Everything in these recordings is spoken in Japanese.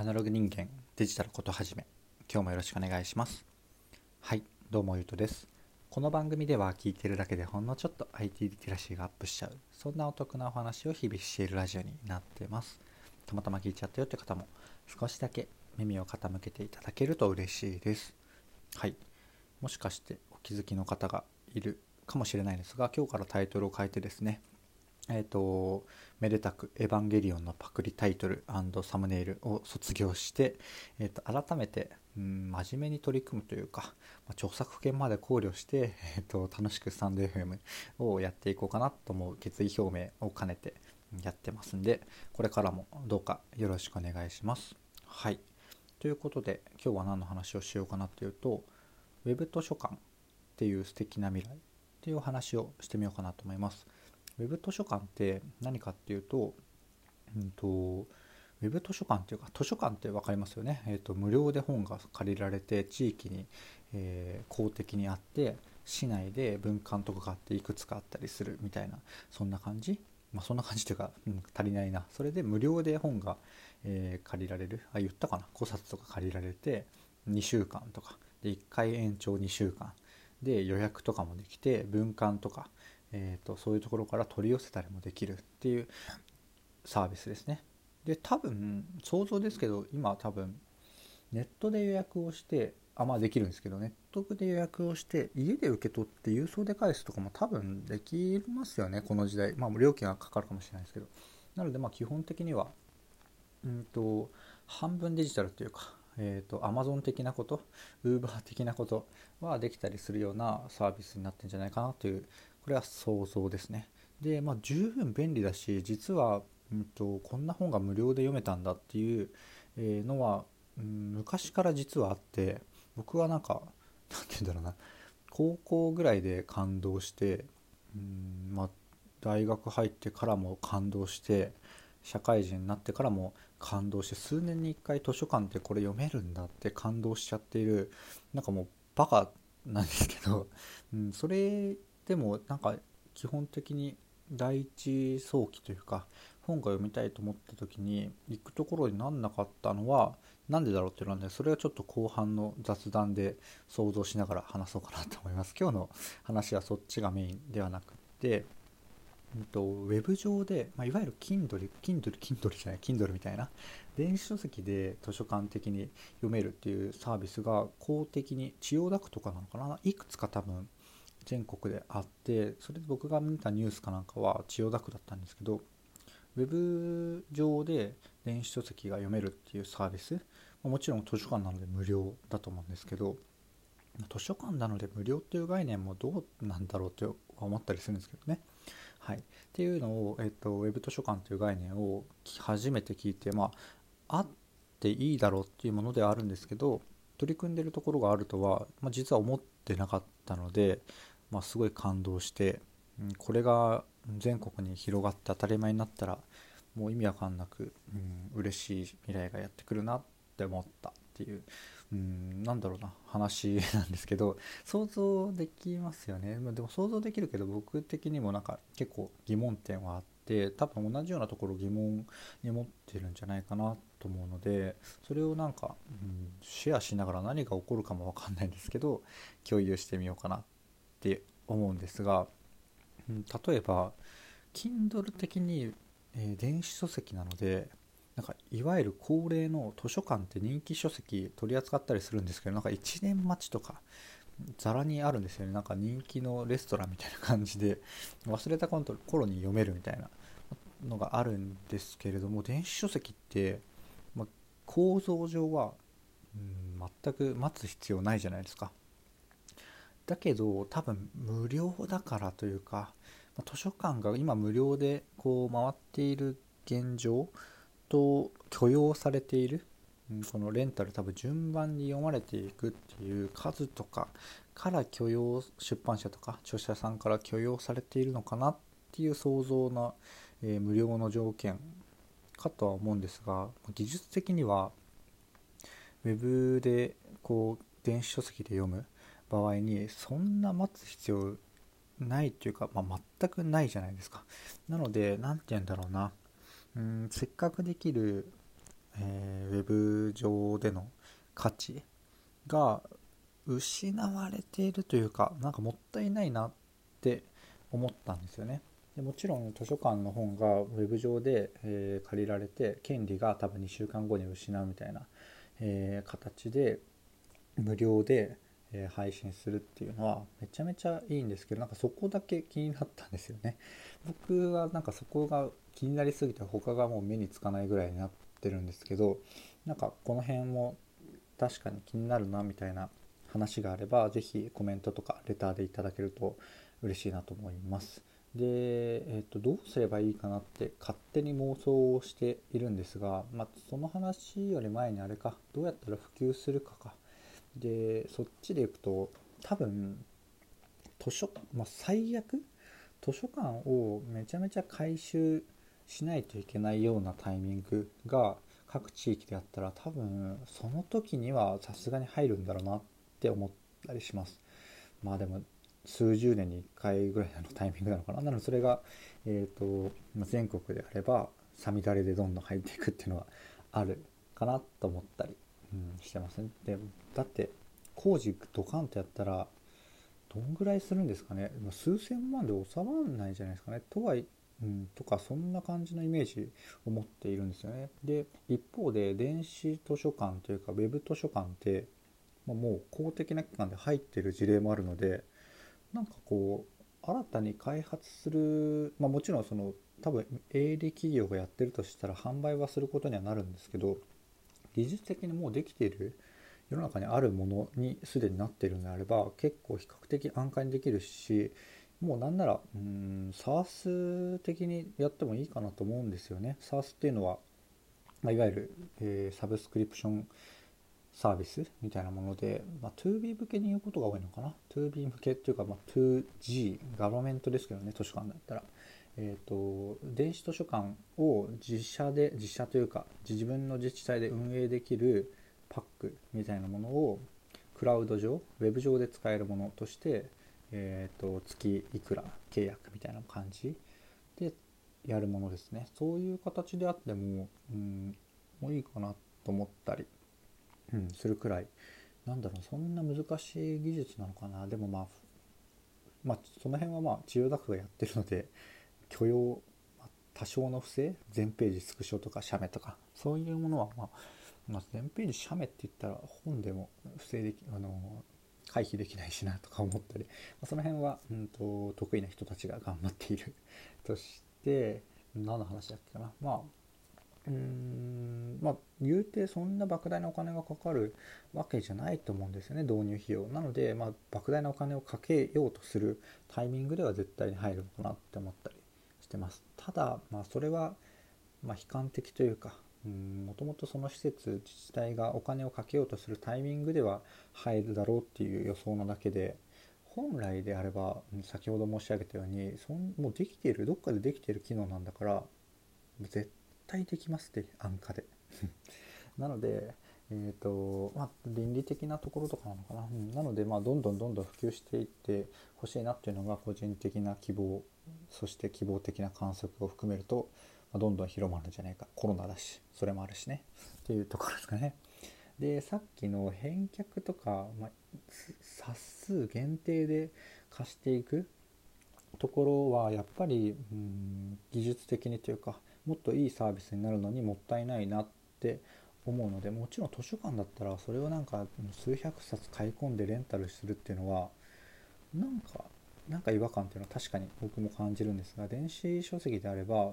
アナログ人間デジタルことはじめ今日もよろしくお願いします。はいどうもゆうとです。この番組では聞いてるだけでほんのちょっと IT リテラシーがアップしちゃうそんなお得なお話を日々しているラジオになってます。たまたま聞いちゃったよって方も少しだけ耳を傾けていただけると嬉しいです。はいもしかしてお気づきの方がいるかもしれないですが今日からタイトルを変えてですねえっ、ー、と、めでたくエヴァンゲリオンのパクリタイトルサムネイルを卒業して、えー、と改めて、うん、真面目に取り組むというか、まあ、著作権まで考慮して、えーと、楽しくスタンド FM をやっていこうかなと思う決意表明を兼ねてやってますんで、これからもどうかよろしくお願いします。はい。ということで、今日は何の話をしようかなというと、Web 図書館っていう素敵な未来っていうお話をしてみようかなと思います。ウェブ図書館って何かっていうと,、うんと、ウェブ図書館っていうか図書館って分かりますよね、えーと、無料で本が借りられて地域に、えー、公的にあって市内で文館とかがあっていくつかあったりするみたいなそんな感じ？まあそんな感じというか、うん、足りないな。それで無料で本が、えー、借りられる。あ言ったかな？5冊とか借りられて2週間とか。で1回延長2週間。で予約とかもできて文館とかえーと、そういうところから取り寄せたりもできるっていうサービスですね。で多分想像ですけど今多分ネットで予約をしてあまあできるんですけどネットで予約をして家で受け取って郵送で返すとかも多分できますよねこの時代まあ料金はかかるかもしれないですけどなのでまあ基本的にはうんと半分デジタルというかえーと、Amazon 的なこと Uber 的なことはできたりするようなサービスになってるんじゃないかなというこれは想像ですね。で、まあ、十分便利だし実は、うんと、こんな本が無料で読めたんだっていうのは、うん、昔から実はあって僕はなんか何て言うんだろうな高校ぐらいで感動して、うんまあ、大学入ってからも感動して社会人になってからも感動して数年に1回図書館ってこれ読めるんだって感動しちゃっているなんかもうバカなんですけど、うん、それでもなんか基本的に第一早期というか本が読みたいと思った時に行くところになんなかったのは何でだろうっていうのはねそれはちょっと後半の雑談で想像しながら話そうかなと思います。今日の話はそっちがメインではなくてうんと、ウェブ上で、まあ、いわゆる Kindle、Kindle、Kindle じゃない、Kindle みたいな、電子書籍で図書館的に読めるっていうサービスが公的に、千代田区とかなのかな、いくつか多分全国であってそれで僕が見たニュースかなんかは千代田区だったんですけどウェブ上で電子書籍が読めるっていうサービスもちろん図書館なので無料だと思うんですけど図書館なので無料っていう概念もどうなんだろうって思ったりするんですけどね。はい、っていうのを、えっと、ウェブ図書館という概念を初めて聞いて、まあ、あっていいだろうっていうものではあるんですけど取り組んでるところがあるとは、まあ、実は思ってなかったのでまあ、すごい感動して、うん、これが全国に広がって当たり前になったらもう意味わかんなく、うん、嬉しい未来がやってくるなって思ったっていう、うん、なんだろうな話なんですけど想像できますよね、まあ、でも想像できるけど僕的にもなんか結構疑問点はあって多分同じようなところ疑問に持ってるんじゃないかなと思うのでそれをなんか、うん、シェアしながら何が起こるかも分かんないんですけど共有してみようかなってって思うんですが、うん、例えば Kindle 的に、えー、電子書籍なのでなんかいわゆる恒例の図書館って人気書籍取り扱ったりするんですけどなんか1年待ちとかざらにあるんですよね。なんか人気のレストランみたいな感じで忘れた頃に読めるみたいなのがあるんですけれども電子書籍って、ま、構造上は、うん、全く待つ必要ないじゃないですか。だけど多分無料だからというか図書館が今無料でこう回っている現状と許容されている。このレンタル多分順番に読まれていくっていう数とかから許容出版社とか著者さんから許容されているのかなっていう想像な、えー、無料の条件かとは思うんですが技術的には Web でこう電子書籍で読む。場合にそんな待つ必要ないっていうか、まあ、全くないじゃないですかなので何て言うんだろうなうんせっかくできるえー、ウェブ上での価値が失われているというかなんかもったいないなって思ったんですよね。でもちろん図書館の本がウェブ上で、えー、借りられて権利が多分2週間後に失うみたいな、えー、形で無料で、え、配信するっていうのはめちゃめちゃいいんですけどなんかそこだけ気になったんですよね。僕はなんかそこが気になりすぎて他がもう目につかないぐらいになってるんですけどなんかこの辺も確かに気になるなみたいな話があれば是非コメントとかレターでいただけると嬉しいなと思います。で、えーと、どうすればいいかなって勝手に妄想をしているんですが、まあ、その話より前にあれかどうやったら普及するかかでそっちでいくと多分図書館、まあ、最悪図書館をめちゃめちゃ回収しないといけないようなタイミングが各地域であったら多分その時にはさすがに入るんだろうなって思ったりします。まあでも数十年に1回ぐらいのタイミングなのかな。なのでそれが、えーと、全国であればさみだれでどんどん入っていくっていうのはあるかなと思ったり、うん、してますねでだって工事ドカンとやったらどんぐらいするんですかね。数千万で収まらないんじゃないですかね。とはいうん、とかそんな感じのイメージを持っているんですよね。で一方で電子図書館というか web 図書館って、まあ、もう公的な機関で入ってる事例もあるのでなんかこう新たに開発する、まあ、もちろんその多分営利企業がやってるとしたら販売はすることにはなるんですけど技術的にもうできている世の中にあるものにすでになっているのであれば結構比較的安価にできるしもうなんならうん SARS 的にやってもいいかなと思うんですよね。SARS っていうのは、まあ、いわゆる、えー、サブスクリプションサービスみたいなもので、まあ、2B 向けに言うことが多いのかな。2B 向けっていうか、まあ、2G ガバメントですけどね図書館だったら、えーと、電子図書館を自社で自社というか自分の自治体で運営できるパックみたいなものをクラウド上ウェブ上で使えるものとして、えーと、月いくら契約みたいな感じでやるものですね。そういう形であっても、うん、もういいかなと思ったりうん、するくらい。なんだろうそんな難しい技術なのかな。でもまあまあその辺はまあ千代田区がやってるので許容、多少の不正全ページスクショとか写メとかそういうものはまあ、まあ、全ページ写メって言ったら本でも不正できあの回避できないしなとか思ったり、まあ、その辺は、うんと、得意な人たちが頑張っている。として何の話だっけかな。まあうんまあ言うてそんな莫大なお金がかかるわけじゃないと思うんですよね導入費用。なので、まあ、莫大なお金をかけようとするタイミングでは絶対に入るのかなって思ったりしてます。ただまあそれはまあ悲観的というかもともとその施設自治体がお金をかけようとするタイミングでは入るだろうっていう予想なだけで本来であれば先ほど申し上げたようにそんもうできているどっかでできている機能なんだから絶対できますって安価で。なのでえーとまあ、倫理的なところとかなのかな、うん、なので、まあ、どんどんどんどん普及していってほしいなっていうのが個人的な希望そして希望的な観測を含めると、ま、どんどん広まるんじゃないか。コロナだしそれもあるしね。っていうところですかね。でさっきの返却とか、まあ、冊数限定で貸していくところはやっぱり、うん、技術的にというかもっといいサービスになるのにもったいないなって思うのでもちろん図書館だったらそれをなんか数百冊買い込んでレンタルするっていうのはなんかなんか違和感っていうのは確かに僕も感じるんですが電子書籍であれば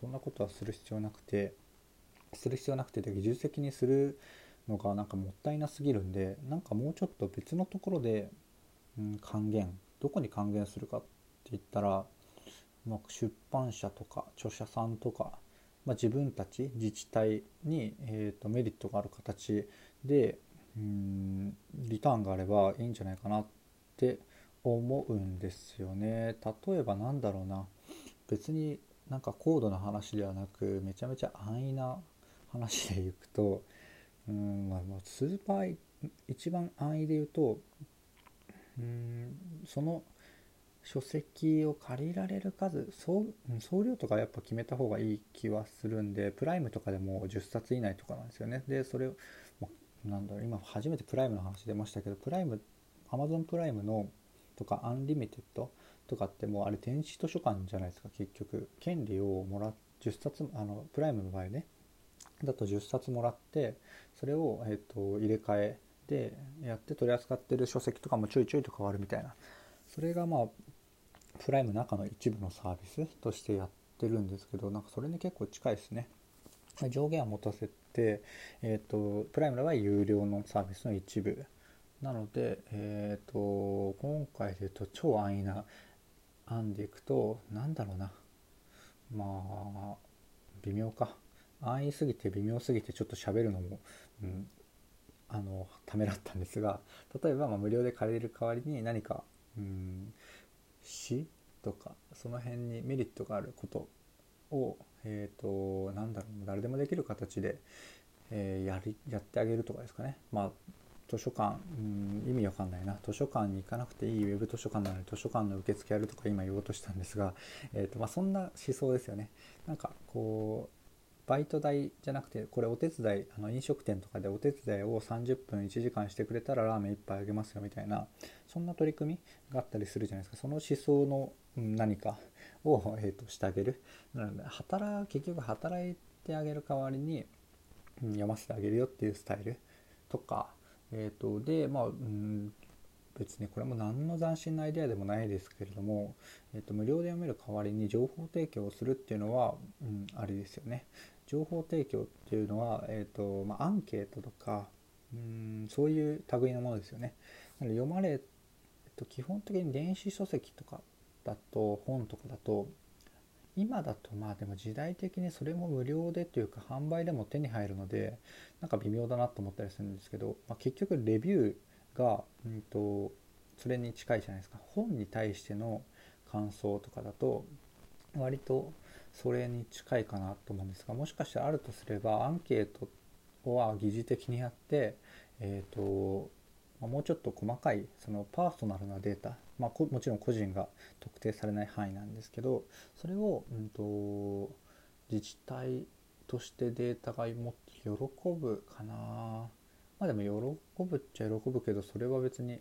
そんなことはする必要なくてする必要なくて技術的にするのがなんかもったいなすぎるんでなんかもうちょっと別のところで、うん、還元どこに還元するかって言ったらまあ、出版社とか著者さんとか、まあ、自分たち自治体に、えーと、メリットがある形でうんリターンがあればいいんじゃないかなって思うんですよね。例えばなんだろうな別になんか高度な話ではなくめちゃめちゃ安易な話でいくとうんまあスーパー一番安易で言うとうんその書籍を借りられる数総総量とかやっぱ決めた方がいい気はするんでプライムとかでも10冊以内とかなんですよねでそれをなんだろう今初めてプライムの話出ましたけどプライム Amazon プライムのとかアンリミテッドとかってもうあれ電子図書館じゃないですか結局。権利をもらっ10冊あのプライムの場合ね。だと10冊もらってそれを、えーと、入れ替えでやって取り扱ってる書籍とかもちょいちょいと変わるみたいな。それがまあプライムの中の一部のサービスとしてやってるんですけどなんかそれに結構近いですね。上限は持たせて、えーと、プライムでは有料のサービスの一部。なので、えーと、今回で言うと超安易な案でいくと何だろうなまあ微妙か安易すぎて微妙すぎてちょっと喋るのも、うん、あのためらったんですが例えばま無料で借りる代わりに何か、うん、詩とかその辺にメリットがあることを、えーと、なんだろう誰でもできる形で、えー、やりやってあげるとかですかね。まあ図書館、うん、意味わかんないな。図書館に行かなくていいウェブ図書館なのに図書館の受付やるとか今言おうとしたんですが、えーとまあ、そんな思想ですよね。なんかこうバイト代じゃなくてこれお手伝いあの飲食店とかでお手伝いを30分1時間してくれたらラーメン1杯あげますよみたいなそんな取り組みがあったりするじゃないですか。その思想の何かを、えーと、してあげる。なので働結局働いてあげる代わりに、読ませてあげるよっていうスタイルとか、えーと、でまあ、うん、別にこれも何の斬新なアイデアでもないですけれども、えーと、無料で読める代わりに情報提供をするっていうのは、うん、ありですよね。情報提供っていうのは、えーとまあ、アンケートとかうんそういう類のものですよね。なので読まれ、えっと、基本的に電子書籍とかだと本とかだと今だとまあでも時代的にそれも無料でというか販売でも手に入るのでなんか微妙だなと思ったりするんですけど、まあ、結局レビューが、うんと、それに近いじゃないですか。本に対しての感想とかだと割とそれに近いかなと思うんですがもしかしたらあるとすればアンケートは疑似的にやって、えーとま、もうちょっと細かいそのパーソナルなデータ、まあ、もちろん個人が特定されない範囲なんですけどそれを、うんと、自治体としてデータがも喜ぶかな。まあでも喜ぶっちゃ喜ぶけどそれは別に、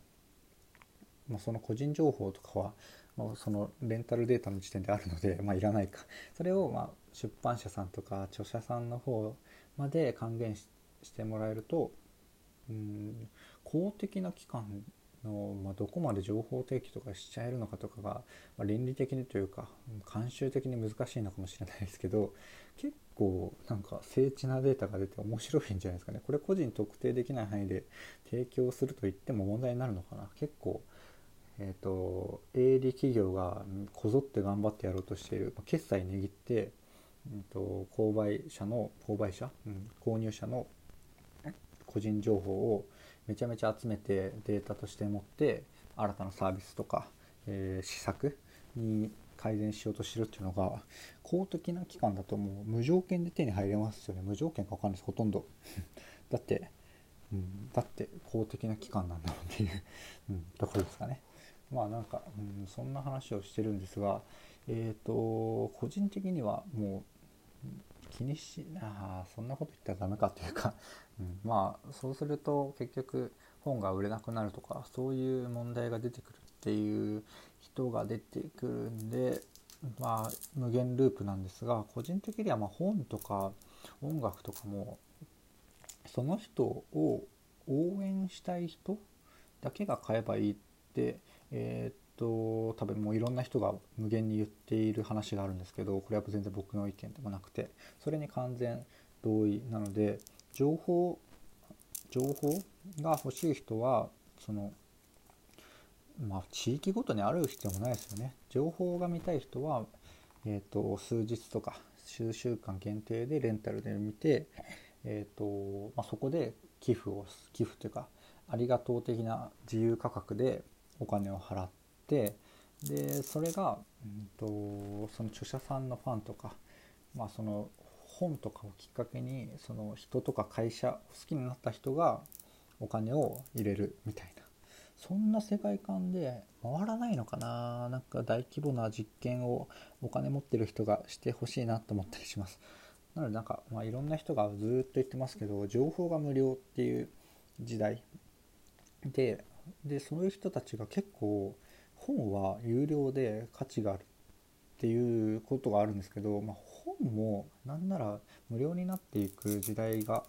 まあ、その個人情報とかはもうそのレンタルデータの時点であるので、まあ、いらないか。それをま出版社さんとか著者さんの方まで還元してもらえるとうん公的な機関の、まあ、どこまで情報提供とかしちゃえるのかとかが、まあ、倫理的にというか慣習的に難しいのかもしれないですけど結構なんか精緻なデータが出て面白いんじゃないですかね。これ個人特定できない範囲で提供すると言っても問題になるのかな。結構えーと、営利企業がこぞって頑張ってやろうとしている、まあ、決済握って、うんと、購買者の購買者、うん、購入者の個人情報をめちゃめちゃ集めてデータとして持って新たなサービスとか、えー、施策に改善しようとしてるっていうのが公的な機関だともう無条件で手に入れますよね。無条件か分かんないです。ほとんど。だって、うん、だって公的な機関なんだっていう、うん、ところですかね。まあなんか、うん、そんな話をしてるんですが、えっ、ー、と個人的にはもう気にしあそんなこと言ったらダメかというか、うん、まあそうすると結局本が売れなくなるとかそういう問題が出てくるっていう人が出てくるんでまあ無限ループなんですが個人的にはま本とか音楽とかもその人を応援したい人だけが買えばいいってえー、っと多分もういろんな人が無限に言っている話があるんですけどこれは全然僕の意見でもなくてそれに完全同意なので情報情報が欲しい人はそのまあ地域ごとにある必要もないですよね。情報が見たい人は、えーと、数日とか数週間限定でレンタルで見て、えーとまあ、そこで寄付を寄付というかありがとう的な自由価格でお金を払ってでそれが、うんと、その著者さんのファンとか、まあ、その本とかをきっかけにその人とか会社好きになった人がお金を入れるみたいな。そんな世界観で回らないのかな。なんか大規模な実験をお金持ってる人がしてほしいなと思ったりします。なのでなんか、まあ、いろんな人がずっと言ってますけど情報が無料っていう時代。ででそういう人たちが結構本は有料で価値があるっていうことがあるんですけど、まあ、本もなんなら無料になっていく時代が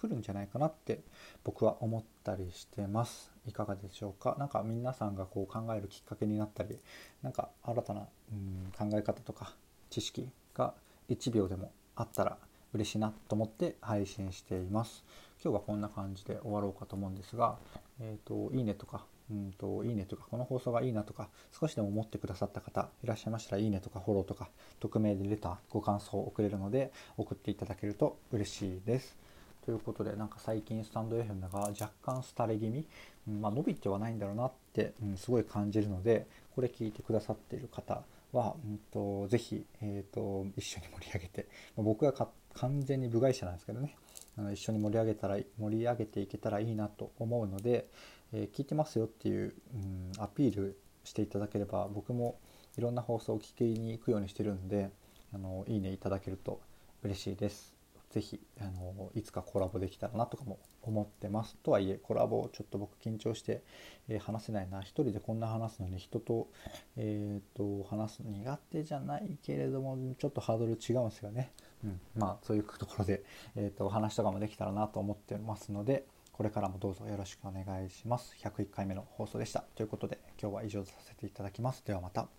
来るんじゃないかなって僕は思ったりしてます。いかがでしょうか？何か皆さんがこう考えるきっかけになったり何か新たなうん考え方とか知識が1秒でもあったら嬉しいなと思って配信しています。今日はこんな感じで終わろうかと思うんですが、えーと、いいねとかうんといいねとかこの放送がいいなとか少しでも思ってくださった方いらっしゃいましたらいいねとかフォローとか匿名でレターご感想を送れるので送っていただけると嬉しいです。ということでなんか最近スタンド FM が若干廃れ気味、うんまあ、伸びてはないんだろうなって、うん、すごい感じるのでこれ聞いてくださっている方は、うんと、ぜひ、えーと、一緒に盛り上げて、ま、僕は完全に部外者なんですけどねあの一緒に盛り上げたら盛り上げていけたらいいなと思うので、えー、聞いてますよっていう、うん、アピールしていただければ僕もいろんな放送を聞きに行くようにしてるんであのいいねいただけると嬉しいです。是非あのいつかコラボできたらなとかも思ってます。とはいえコラボちょっと僕緊張して、えー、話せないな。一人でこんな話すのに人と,、えーと、話すの苦手じゃないけれどもちょっとハードル違うんですよね、うん、まあそういうところで、えーと、お話とかもできたらなと思ってますのでこれからもどうぞよろしくお願いします。101回目の放送でした。ということで今日は以上させていただきます。ではまた。